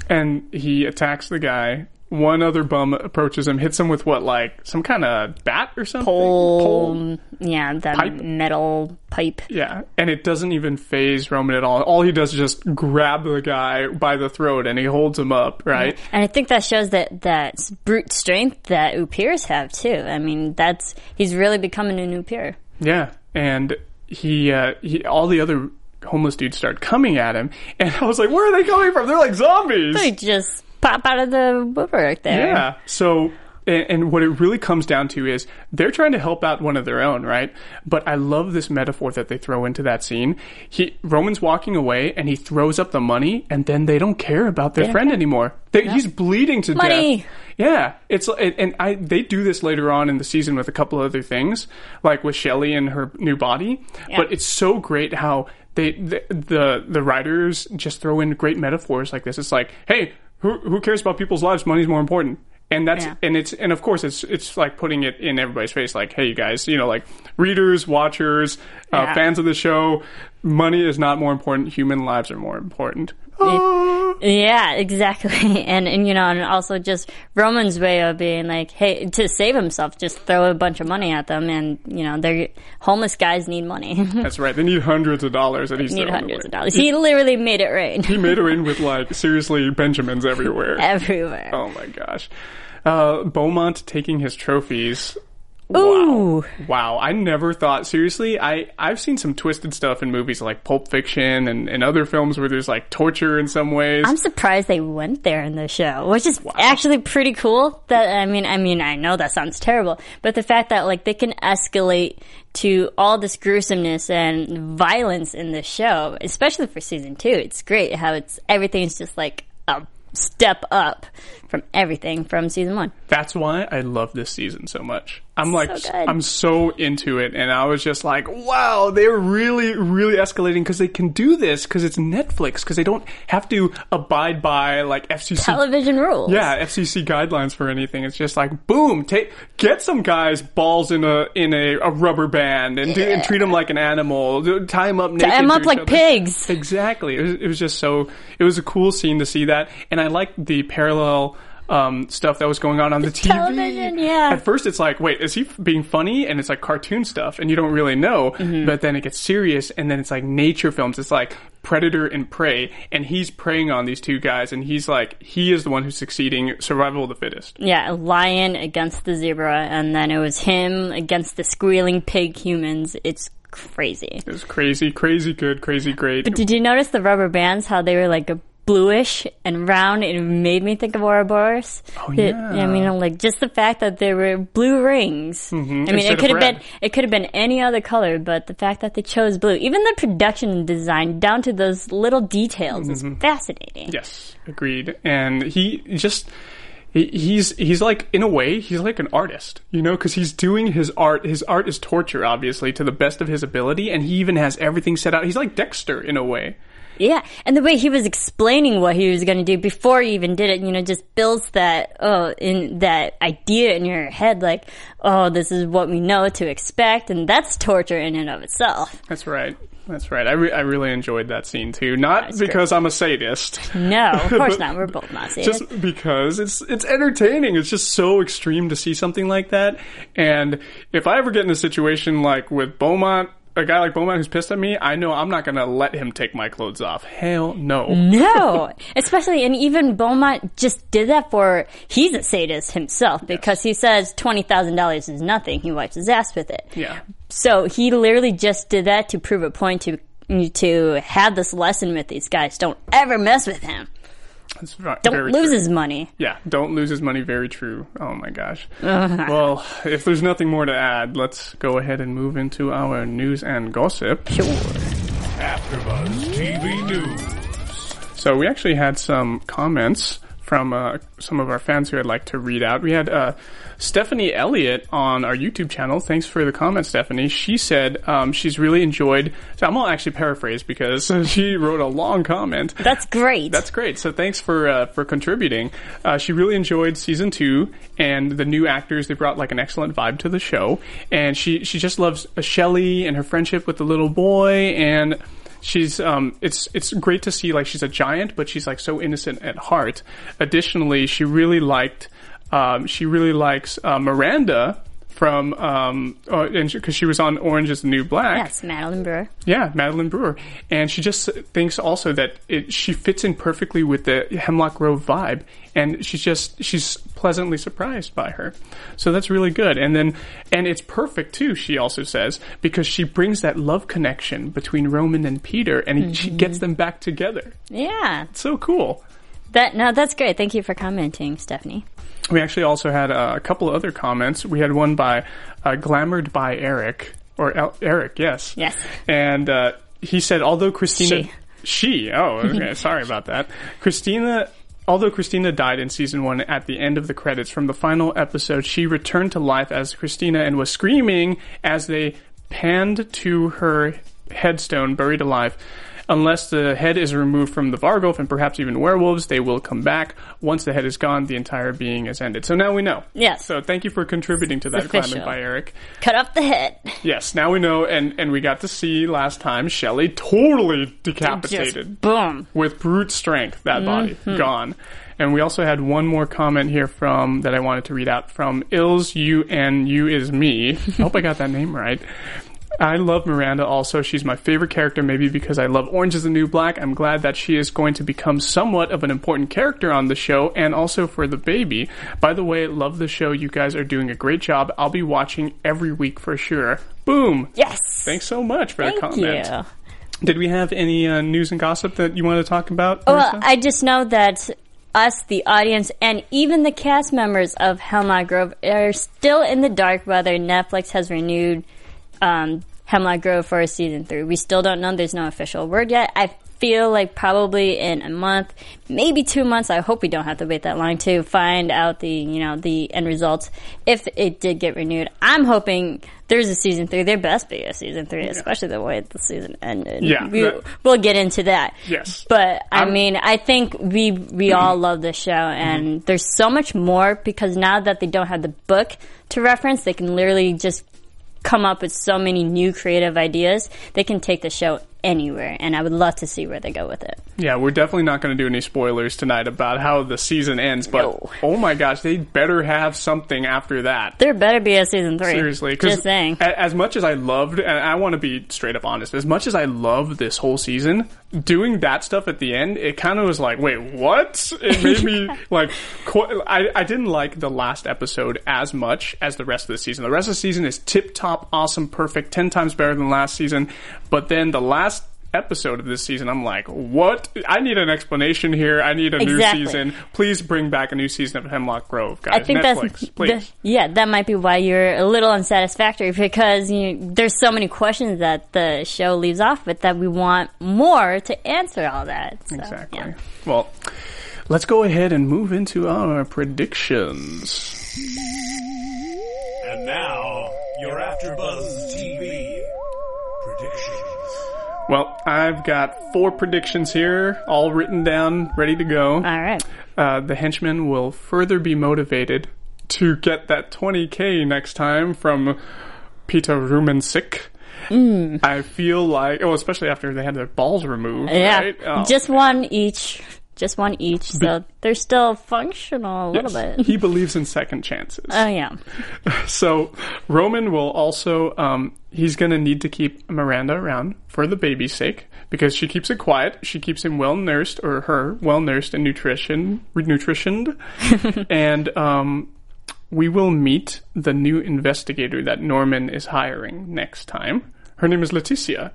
And he attacks the guy. One other bum approaches him, hits him with what, like some kind of bat or something? Pole, yeah, the Pipe? metal pipe. Yeah, and it doesn't even phase Roman at all. All he does is just grab the guy by the throat and he holds him up, right? And I think that shows that that brute strength that Upirs have too. I mean, that's he's really becoming a new Upir. Yeah, and he, uh, he, all the other homeless dudes start coming at him, and I was like, "Where are they coming from? They're like zombies." They just pop out of the woodwork there. Yeah. So, and, and what it really comes down to is they're trying to help out one of their own, right? But I love this metaphor that they throw into that scene. He Roman's walking away and he throws up the money, and then they don't care about their friend care. anymore. They, He's bleeding to Money. death. Yeah, it's and, and I they do this later on in the season with a couple other things, like with Shelley and her new body. But it's so great how they the, the the writers just throw in great metaphors like this. It's like, hey, who who cares about people's lives? Money's more important. And that's Yeah. and it's and of course it's it's like putting it in everybody's face like hey you guys you know like readers watchers uh, Yeah. fans of the show money is not more important human lives are more important Yeah, exactly. And and you know, and also just Roman's way of being like, hey, to save himself, just throw a bunch of money at them, and you know, they're homeless guys need money, that's right they need hundreds of dollars and he's need hundreds of dollars. He literally made it rain he made it rain with like seriously Benjamins everywhere. everywhere. Oh my gosh. Uh, Beaumont taking his trophies. Ooh. Wow. Wow. I never thought, seriously, I, I've seen some twisted stuff in movies like Pulp Fiction and, and other films where there's like torture in some ways. I'm surprised they went there in the show, which is actually pretty cool. That I mean, I mean, I know that sounds terrible, but the fact that like they can escalate to all this gruesomeness and violence in the show, especially for season two, it's great how it's everything's just like a step up from everything from season one. That's why I love this season so much. I'm like, good. I'm so into it, and I was just like, wow, they're really, really escalating because they can do this because it's Netflix because they don't have to abide by like FCC Television rules. Yeah, FCC guidelines for anything. It's just like boom, take get some guys balls in a in a, a rubber band and, do, and treat them like an animal. Tie them up naked. Tie 'em to up like other. pigs. Exactly. It was, it was just so. It was a cool scene to see that, and I liked the parallel. Um, stuff that was going on on the, TV. television, yeah. At first, it's like, wait, is he f- being funny? And it's like cartoon stuff, and you don't really know. Mm-hmm. But then it gets serious, and then it's like nature films. It's like predator and prey, and he's preying on these two guys, and he's like, he is the one who's succeeding. Survival of the fittest. Yeah, a lion against the zebra, and then it was him against the squealing pig humans. It's crazy. It was crazy, crazy good, crazy great. But did you notice the rubber bands? How they were like a bluish and round? It made me think of Ouroboros. Oh yeah. I mean, like just the fact that there were blue rings. Mm-hmm. I mean, Instead it could have been it could have been any other color, but the fact that they chose blue, even the production design down to those little details, is mm-hmm. fascinating. Yes, agreed. And he just he's he's like in a way he's like an artist, you know, because he's doing his art. His art is torture, obviously, to the best of his ability, and he even has everything set out. He's like Dexter in a way. Yeah, and the way he was explaining what he was going to do before he even did it, you know, just builds that oh in that idea in your head, like oh, this is what we know to expect, and that's torture in and of itself. That's right. That's right. I, re- I really enjoyed that scene too. Not because I'm a sadist. No, of course not. We're both not saying just because it's it's entertaining. It's just so extreme to see something like that. And if I ever get in a situation like with Beaumont, a guy like Beaumont who's pissed at me, I know I'm not gonna let him take my clothes off. Hell no. No, especially and even Beaumont just did that for he's a sadist himself because he says twenty thousand dollars is nothing. He wipes his ass with it. Yeah. So he literally just did that to prove a point to to have this lesson with these guys. Don't ever mess with him. That's right. Don't very lose true. his money. Yeah, don't lose his money. Very true. Oh my gosh. well, if there's nothing more to add, let's go ahead and move into our news and gossip. Sure. AfterBuzz TV News. So we actually had some comments from uh, some of our fans who I'd like to read out. We had uh, Stephanie Elliott on our YouTube channel. Thanks for the comment, Stephanie. She said um, she's really enjoyed. So I'm gonna actually paraphrase because she wrote a long comment. That's great. That's great. So thanks for uh, for contributing. Uh, she really enjoyed season two and the new actors. They brought like an excellent vibe to the show, and she she just loves Shelley and her friendship with the little boy and. She's um, it's it's great to see like she's a giant, but she's like so innocent at heart. Additionally, she really liked um, she really likes uh, Miranda from um, uh, because she was on Orange is the New Black. yes, Madeline Brewer. Yeah, Madeline Brewer, and she just thinks also that it, she fits in perfectly with the Hemlock Grove vibe, and she's just she's pleasantly surprised by her. So that's really good. And then and it's perfect too. She also says because she brings that love connection between Roman and Peter, and she gets them back together. Yeah, It's so cool. that no, that's great. Thank you for commenting, Stephanie. We actually also had a couple other comments. We had one by uh, Glamored by Eric, or El- Eric, yes. Yes. And uh, he said, although Christina. She. She, oh, okay, sorry about that. Christina. Although Christina died in season one at the end of the credits from the final episode, she returned to life as Christina and was screaming as they panned to her headstone buried alive. Unless the head is removed from the Vargulf and perhaps even werewolves, they will come back. Once the head is gone, the entire being is ended. So now we know. Yes. So thank you for contributing to that official. comment by Eric. Cut off the head. Yes, now we know, and, and we got to see last time Shelley totally Just decapitated boom. with brute strength, that body mm-hmm. gone. And we also had one more comment here from that I wanted to read out from Ills You and You is Me. I hope I got that name right. I love Miranda also. She's my favorite character, maybe because I love Orange is the New Black. I'm glad that she is going to become somewhat of an important character on the show and also for the baby. By the way, love the show. You guys are doing a great job. I'll be watching every week for sure. Boom. Yes. Thanks so much for Thank the comment. you. Did we have any uh, news and gossip that you want to talk about? Well, I just know that us, the audience, and even the cast members of Hemlock Grove are still in the dark whether Netflix has renewed um, Hemlock Grove for a season three. We still don't know. There's no official word yet. I feel like probably in a month, maybe two months. I hope we don't have to wait that long to find out the you know the end results if it did get renewed. I'm hoping there's a season three. There best be a season three, especially the way the season ended. Yeah, we, that- we'll get into that. Yes. but I I'm- mean, I think we we all love this show, and there's so much more because now that they don't have the book to reference, they can literally just come up with so many new creative ideas. They can take the show anywhere, and I would love to see where they go with it. Yeah, we're definitely not going to do any spoilers tonight about how the season ends, but No. oh my gosh, they better have something after that. There better be a season three. Seriously, just saying. as much as I loved, and I want to be straight up honest, as much as I loved this whole season, doing that stuff at the end, it kind of was like, wait, what? It made me like, qu- I, I didn't like the last episode as much as the rest of the season. The rest of the season is tip top, awesome, perfect, ten times better than last season, but then the last episode of this season i'm like what i need an explanation here i need a Exactly. new season please bring back a new season of hemlock grove guys I think Netflix, that's please the- yeah, that might be why you're a little unsatisfactory because you, there's so many questions that the show leaves off with that we want more to answer all that. So, Exactly. yeah. Well, let's go ahead and move into our predictions. And now, your AfterBuzz TV predictions. Well, I've got four predictions here, all written down, ready to go. All right. Uh, the henchmen will further be motivated to get that 20k next time from Peter Rumancek. I feel like, oh, especially after they had their balls removed, Yeah. right? Oh. Just one each. Just one each. So they're still functional a little bit. He believes in second chances. Oh yeah. So Roman will also um, he's going to need to keep Miranda around for the baby's sake because she keeps it quiet. She keeps him well nursed or her well nursed and nutrition nutritioned, and um, we will meet the new investigator that Norman is hiring next time. Her name is Leticia.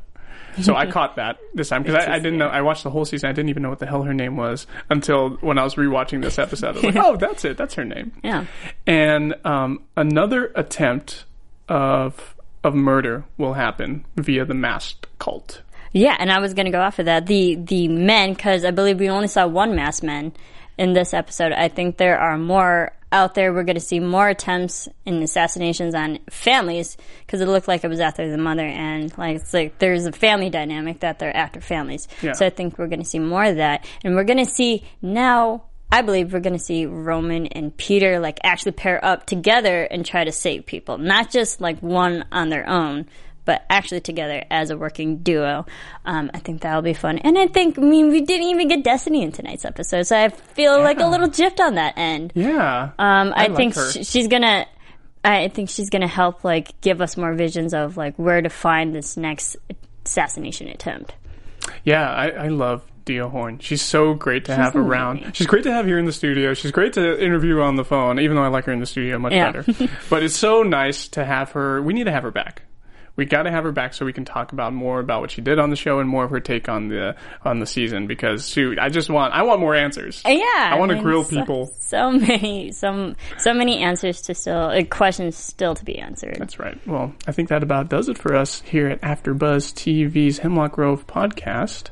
So I caught that this time because I, I didn't know. I watched the whole season. I didn't even know what the hell her name was until when I was rewatching this episode. I was like, "Oh, that's it. That's her name." Yeah. and um, another attempt of of murder will happen via the masked cult. Yeah, and I was gonna go after that. The the men, because I believe we only saw one masked man in this episode. I think there are more out there. We're going to see more attempts and assassinations on families because it looked like it was after the mother, and like it's like there's a family dynamic that they're after families. Yeah. So I think we're going to see more of that, and we're going to see now. I believe we're going to see Roman and Peter like actually pair up together and try to save people, not just like one on their own, but actually together as a working duo. Um, I think that'll be fun. And I think, I mean, we didn't even get Destiny in tonight's episode, so I feel like a little gypped on that end. Yeah. Um, I, like think sh- she's gonna. I think she's gonna help, like, give us more visions of like where to find this next assassination attempt. Yeah, I, I love Dia Horn. She's so great to have around. She's great to have here in the studio. She's great to interview on the phone, even though I like her in the studio much Yeah. better. but it's so nice to have her. We need to have her back. We got to have her back so we can talk about more about what she did on the show and more of her take on the on the season. Because shoot, I just want I want more answers. Yeah, I want to mean, grill so- people. So many, some, so many answers to still, uh, questions still to be answered. That's right. Well, I think that about does it for us here at AfterBuzz TV's Hemlock Grove podcast.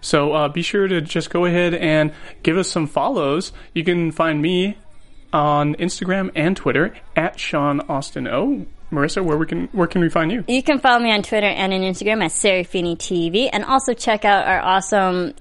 So uh, be sure to just go ahead and give us some follows. You can find me on Instagram and Twitter at Sean Austin O. Marissa, where we can where can we find you? You can follow me on Twitter and on Instagram at Serafini TV, and also check out our awesome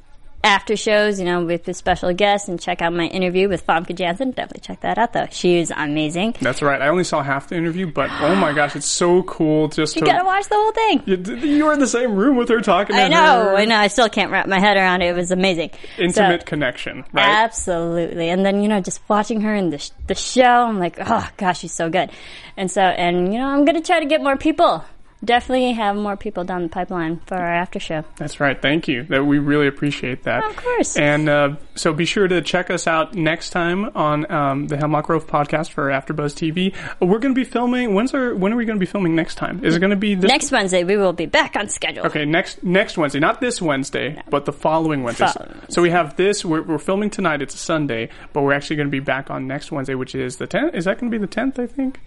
after shows, you know, with the special guests, and check out my interview with Famke Janssen. Definitely check that out, though. She is amazing. That's right. I only saw half the interview, but oh my gosh, it's so cool just You to. gotta watch the whole thing. You, you were in the same room with her talking. I know, her. I know. I still can't wrap my head around it. It was amazing. Intimate So- connection, right? Absolutely. And then, you know, just watching her in the, sh- the show, I'm like, oh gosh, she's so good. And so, and, you know, I'm to try to get more people. Definitely have more people down the pipeline for our after show. That's right. Thank you. That we really appreciate that. Of course. And uh, so be sure to check us out next time on um, the Hemlock Grove podcast for AfterBuzz TV. We're going to be filming. When's our? When are we going to be filming next time? Is it going to be this? Next Wednesday, we will be back on schedule. Okay, next next Wednesday, not this Wednesday, but the following Wednesday. So- Following So we have this. We're, we're filming tonight. It's a Sunday, but we're actually going to be back on next Wednesday, which is the tenth. Is that going to be the tenth? I think.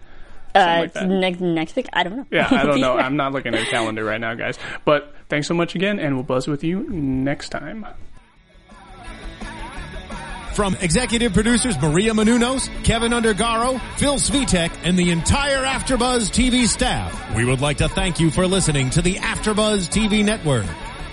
Uh, like next, next week? I don't know. Yeah, I don't know. I'm not looking at a calendar right now, guys. But thanks so much again, and we'll buzz with you next time. From executive producers Maria Menounos, Kevin Undergaro, Phil Svitek, and the entire AfterBuzz TV staff, we would like to thank you for listening to the AfterBuzz TV network.